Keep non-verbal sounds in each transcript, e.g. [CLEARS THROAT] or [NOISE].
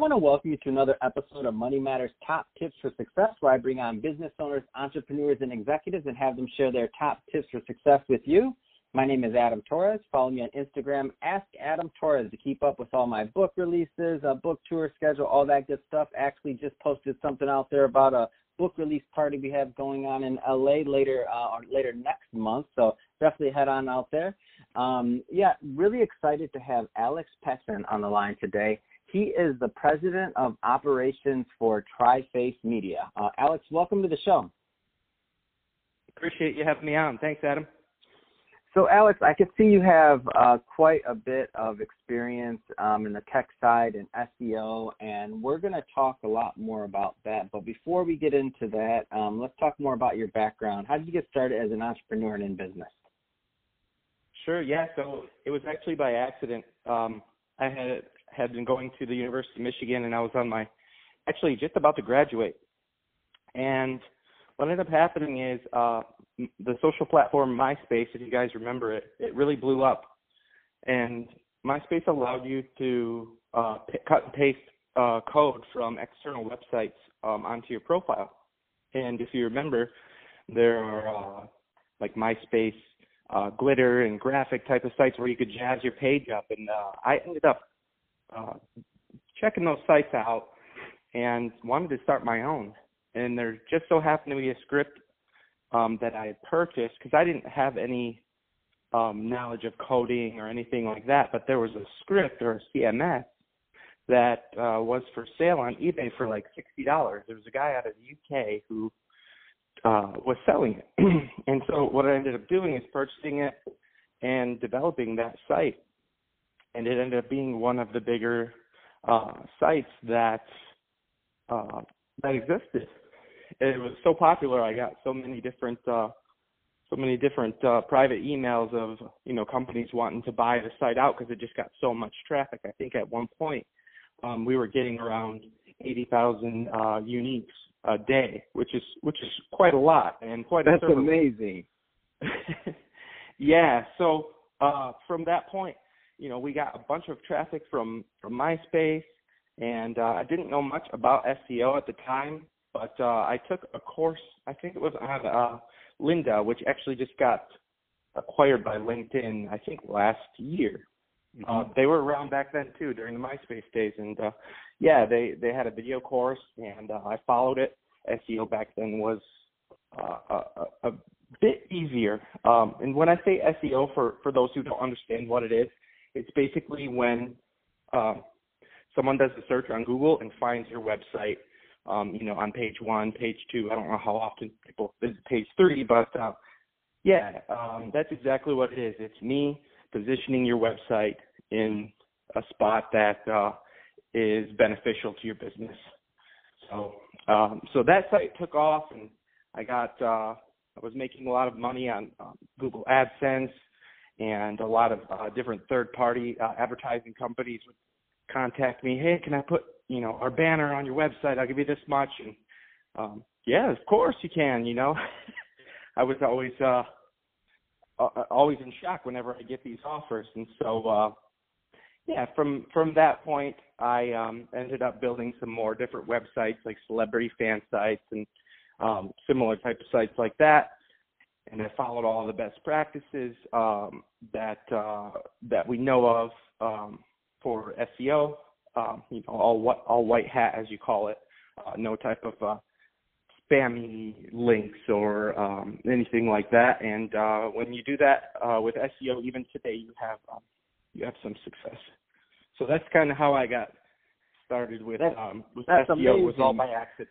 want to welcome you to another episode of Money Matters Top Tips for Success, where I bring on business owners, entrepreneurs, and executives and have them share their top tips for success with you. My name is Adam Torres. Follow me on Instagram, Ask Adam Torres, to keep up with all my book releases, a book tour schedule, all that good stuff. Actually, just posted something out there about a book release party we have going on in LA later uh, or later next month. So definitely head on out there. Um, yeah, really excited to have Alex Pessin on the line today. He is the president of operations for Triface Media. Uh, Alex, welcome to the show. Appreciate you having me on. Thanks, Adam. So, Alex, I can see you have uh, quite a bit of experience um, in the tech side and SEO, and we're going to talk a lot more about that. But before we get into that, um, let's talk more about your background. How did you get started as an entrepreneur and in business? Sure. Yeah. So it was actually by accident. Um, I had had been going to the University of Michigan, and I was on my actually just about to graduate, and what ended up happening is uh, the social platform MySpace, if you guys remember it, it really blew up, and MySpace allowed you to uh, cut and paste uh, code from external websites um, onto your profile. And if you remember, there are uh, like MySpace uh, glitter and graphic type of sites where you could jazz your page up. And uh, I ended up uh, checking those sites out and wanted to start my own. And there just so happened to be a script um, that I had purchased because I didn't have any um, knowledge of coding or anything like that, but there was a script or a CMS that uh, was for sale on eBay for like sixty dollars. There was a guy out of the UK who uh, was selling it, [CLEARS THROAT] and so what I ended up doing is purchasing it and developing that site, and it ended up being one of the bigger uh, sites that uh, that existed it was so popular. I got so many different uh, so many different uh, private emails of you know companies wanting to buy the site out because it just got so much traffic. I think at one point um, we were getting around eighty thousand uh, uniques a day, which is which is quite a lot and quite. That's amazing. [LAUGHS] yeah. So uh, from that point, you know, we got a bunch of traffic from from MySpace, and uh, I didn't know much about SEO at the time but uh, I took a course. I think it was on uh, Lynda, which actually just got acquired by LinkedIn. I think last year. Mm-hmm. Uh, they were around back then too during the MySpace days, and uh, yeah, they they had a video course, and uh, I followed it. SEO back then was uh, a, a bit easier. Um, and when I say SEO, for for those who don't understand what it is, it's basically when uh, someone does a search on Google and finds your website um, you know, on page one, page two. I don't know how often people visit page three, but uh, yeah, um, that's exactly what it is. It's me positioning your website in a spot that uh, is beneficial to your business. So, um, so that site took off, and I got uh, I was making a lot of money on um, Google AdSense, and a lot of uh, different third-party uh, advertising companies would contact me. Hey, can I put you know, our banner on your website. I'll give you this much. And um, yeah, of course you can. You know, [LAUGHS] I was always uh, uh, always in shock whenever I get these offers, and so uh, yeah, from from that point, I um, ended up building some more different websites like celebrity fan sites and um, similar type of sites like that. And I followed all the best practices um, that uh, that we know of um, for SEO um, you know, all white, all white hat as you call it, uh, no type of uh, spammy links or um, anything like that. And uh, when you do that uh, with SEO, even today, you have um, you have some success. So that's kind of how I got started with that's, um, with that's SEO. Amazing. It was all by accident.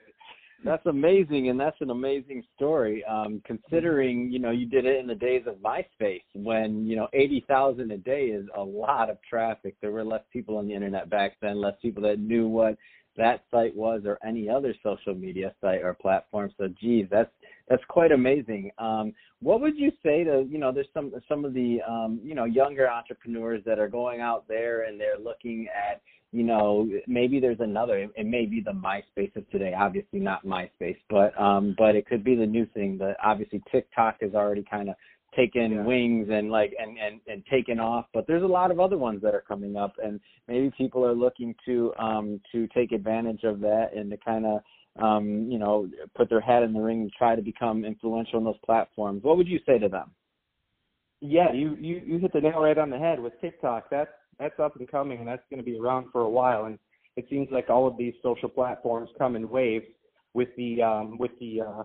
That's amazing, and that's an amazing story. Um, considering you know you did it in the days of MySpace, when you know eighty thousand a day is a lot of traffic. There were less people on the internet back then, less people that knew what that site was or any other social media site or platform. So, geez, that's that's quite amazing. Um, what would you say to you know? There's some some of the um, you know younger entrepreneurs that are going out there and they're looking at you know, maybe there's another. It, may be the MySpace of today. Obviously not MySpace, but um, but it could be the new thing. That obviously TikTok has already kind of taken Yeah. wings and like and and and taken off but there's a lot of other ones that are coming up and maybe people are looking to um to take advantage of that and to kind of um you know put their hat in the ring and try to become influential on those platforms what would you say to them Yeah, you you you hit the nail right on the head with TikTok. That's that's up and coming, and that's going to be around for a while. And it seems like all of these social platforms come in waves. With the um, with the uh,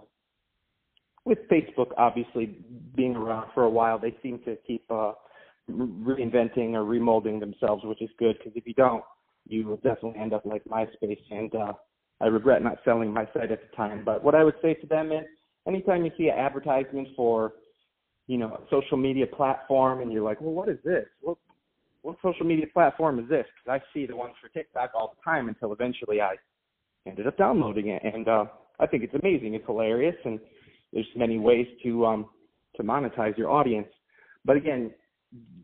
with Facebook obviously being around for a while, they seem to keep uh, reinventing or remolding themselves, which is good. Because if you don't, you will definitely end up like MySpace. And uh, I regret not selling my site at the time. But what I would say to them is, anytime you see an advertisement for you know, a social media platform and you're like, well, what is this? What what social media platform is this? Because I see the ones for TikTok all the time until eventually I ended up downloading it, and uh, I think it's amazing. It's hilarious, and there's many ways to um to monetize your audience. But again,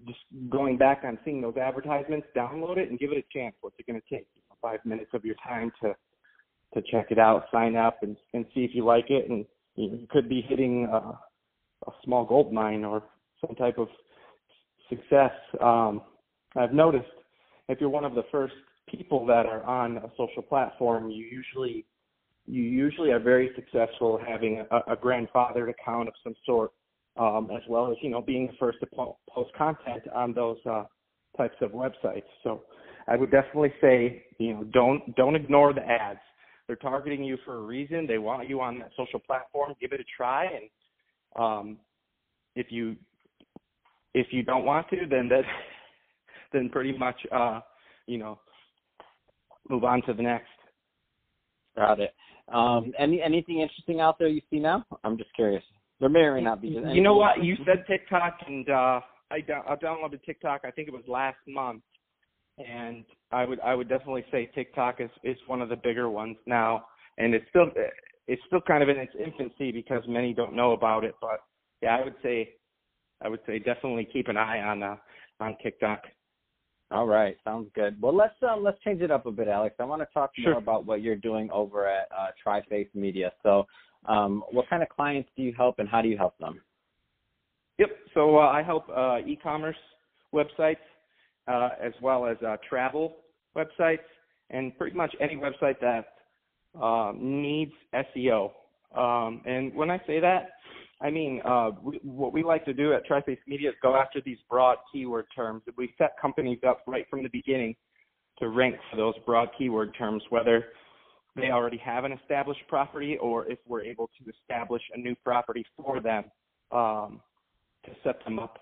just going back on seeing those advertisements, download it and give it a chance. What's it going to take? Five minutes of your time to to check it out, sign up, and and see if you like it, and you could be hitting. Uh, a small gold mine or some type of success. Um, I've noticed if you're one of the first people that are on a social platform, you usually you usually are very successful having a, a grandfathered account of some sort, um, as well as you know being the first to po- post content on those uh, types of websites. So I would definitely say you know don't don't ignore the ads. They're targeting you for a reason. They want you on that social platform. Give it a try and um, if you if you don't want to, then that then pretty much uh, you know move on to the next. got it um any anything interesting out there you see now i'm just curious there may or may not be You know what? You said TikTok, and uh, I, do- I downloaded TikTok. I think it was last month, and I would I would definitely say TikTok is is one of the bigger ones now, and it's still it's still kind of in its infancy because many don't know about it. But yeah, I would say I would say definitely keep an eye on uh, on TikTok. All right, sounds good. Well, let's uh, let's change it up a bit, Alex. I want to talk Sure. more about what you're doing over at uh, Triface Media. So, um, what kind of clients do you help, and how do you help them? Yep. So uh, I help uh, e-commerce websites uh, as well as uh, travel websites and pretty much any website that uh, needs SEO. Um, and when I say that, I mean uh, we, what we like to do at Triface Media is go after these broad keyword terms. We set companies up right from the beginning to rank for those broad keyword terms, whether they already have an established property or if we're able to establish a new property for them. Um, to set them up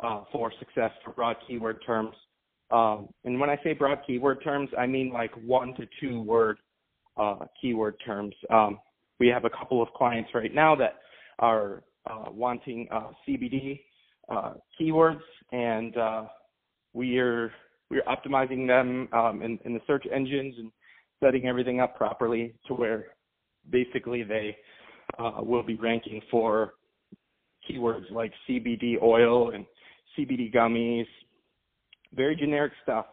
uh, for success for broad keyword terms. Um, and when I say broad keyword terms, I mean like one to two word uh, keyword terms. Um, we have a couple of clients right now that are uh, wanting uh, CBD uh, keywords, and we are we're optimizing them um, in, in the search engines and setting everything up properly to where basically they uh, will be ranking for keywords like CBD oil and CBD gummies, very generic stuff.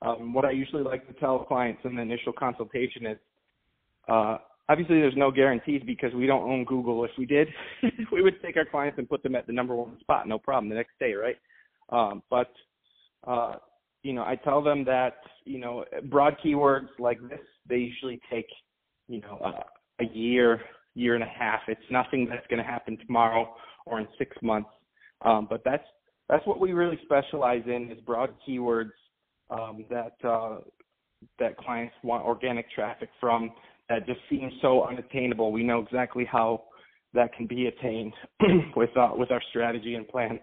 Um, what I usually like to tell clients in the initial consultation is, uh, obviously there's no guarantees because we don't own Google. If we did, [LAUGHS] we would take our clients and put them at the number one spot, no problem, the next day, right? Um, but, uh, you know, I tell them that, you know, broad keywords like this, they usually take, you know, uh, a year, year and a half. It's nothing that's going to happen tomorrow or in six months. Um, but that's that's what we really specialize in is broad keywords um, that uh, that clients want organic traffic from that just seems so unattainable. We know exactly how that can be attained [CLEARS THROAT] with uh, with our strategy and plan.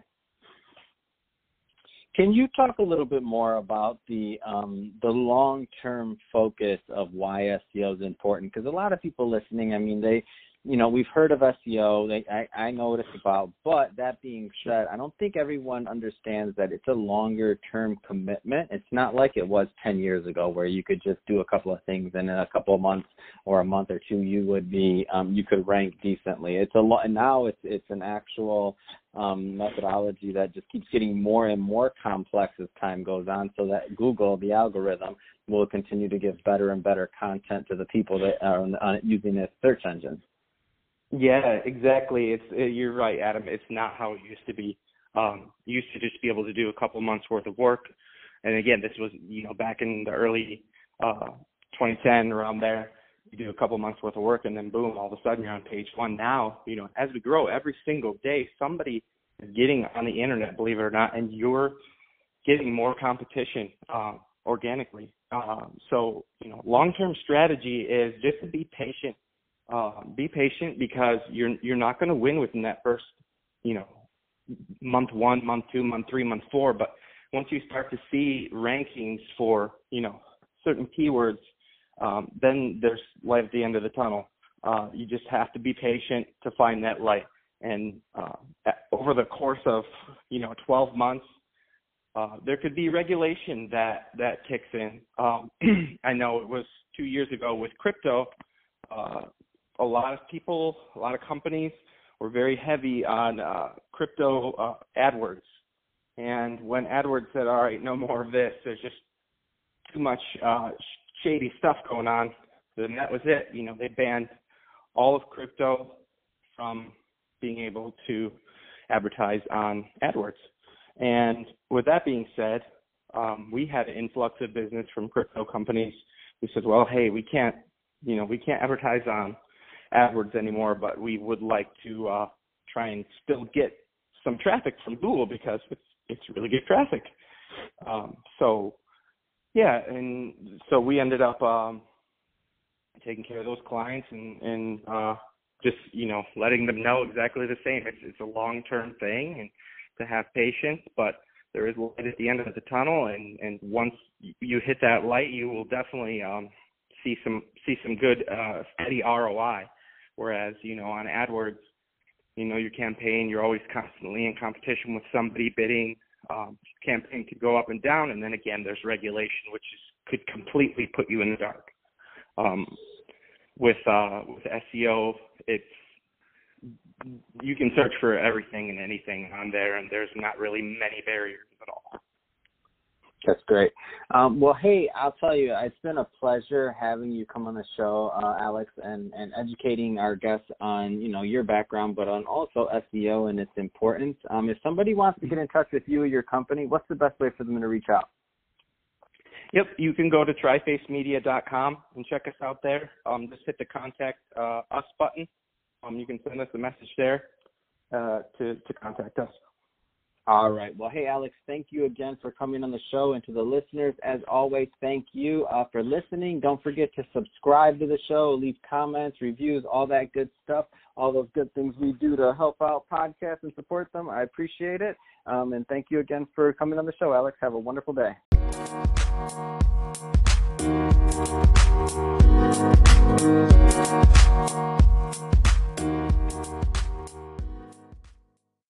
Can you talk a little bit more about the um, the long term focus of why SEO is important? Because a lot of people listening, I mean, they, you know, we've heard of SEO. They, I, I know what it's about. But that being said, I don't think everyone understands that it's a longer term commitment. It's not like it was ten years ago, where you could just do a couple of things and in a couple of months or a month or two, you would be, um, you could rank decently. It's a lot. Now it's it's an actual um, methodology that just keeps getting more and more complex as time goes on so that Google, the algorithm, will continue to give better and better content to the people that are on, on using its search engine. Yeah, exactly. It's uh, you're right, Adam. It's not how it used to be. Um, you used to just be able to do a couple months worth of work, and again, this was you know back in the early uh, 2010 around there. You do a couple months worth of work, and then boom, all of a sudden you're on page one. Now, you know, as we grow, every single day somebody is getting on the internet, believe it or not, and you're getting more competition uh, organically. Um, so, you know, long-term strategy is just to be patient. Uh, be patient because you're you're not going to win within that first, you know, month one, month two, month three, month four. But once you start to see rankings for, you know, certain keywords, um, then there's light at the end of the tunnel. Uh, you just have to be patient to find that light. And uh, over the course of, you know, 12 months, uh, there could be regulation that that kicks in. Um, [CLEARS THROAT] I know it was two years ago with crypto. Uh, a lot of people, a lot of companies were very heavy on uh, crypto uh, AdWords, and when AdWords said, "All right, no more of this," there's just too much uh, shady stuff going on. Then that was it. You know, they banned all of crypto from being able to advertise on AdWords. And with that being said, um, we had an influx of business from crypto companies who said, well, hey, we can't, you know, we can't advertise on AdWords anymore, but we would like to uh, try and still get some traffic from Google because it's it's really good traffic. Um, so yeah, and so we ended up um, taking care of those clients and and uh, just you know letting them know exactly the same. It's it's a long term thing and to have patience, but there is light at the end of the tunnel, and and once you hit that light, you will definitely um, see some see some good uh, steady ROI. Whereas you know on AdWords, you know your campaign, you're always constantly in competition with somebody bidding. Um, campaign could go up and down, and then again there's regulation, which is could completely put you in the dark. Um, with uh, with SEO, it's you can search for everything and anything on there, and there's not really many barriers at all. That's great. Um, well, hey, I'll tell you, it's been a pleasure having you come on the show, uh, Alex, and, and educating our guests on you know your background, but on also SEO and its importance. Um, if somebody wants to get in touch with you or your company, what's the best way for them to reach out? Yep, you can go to trifacemedia.com and check us out there. Um, just hit the contact uh, us button, um, you can send us a message there uh, to to contact us. All right. Well, hey, Alex, thank you again for coming on the show. And to the listeners, as always, thank you uh, for listening. Don't forget to subscribe to the show, leave comments, reviews, all that good stuff, all those good things we do to help out podcasts and support them. I appreciate it. Um, and thank you again for coming on the show, Alex. Have a wonderful day.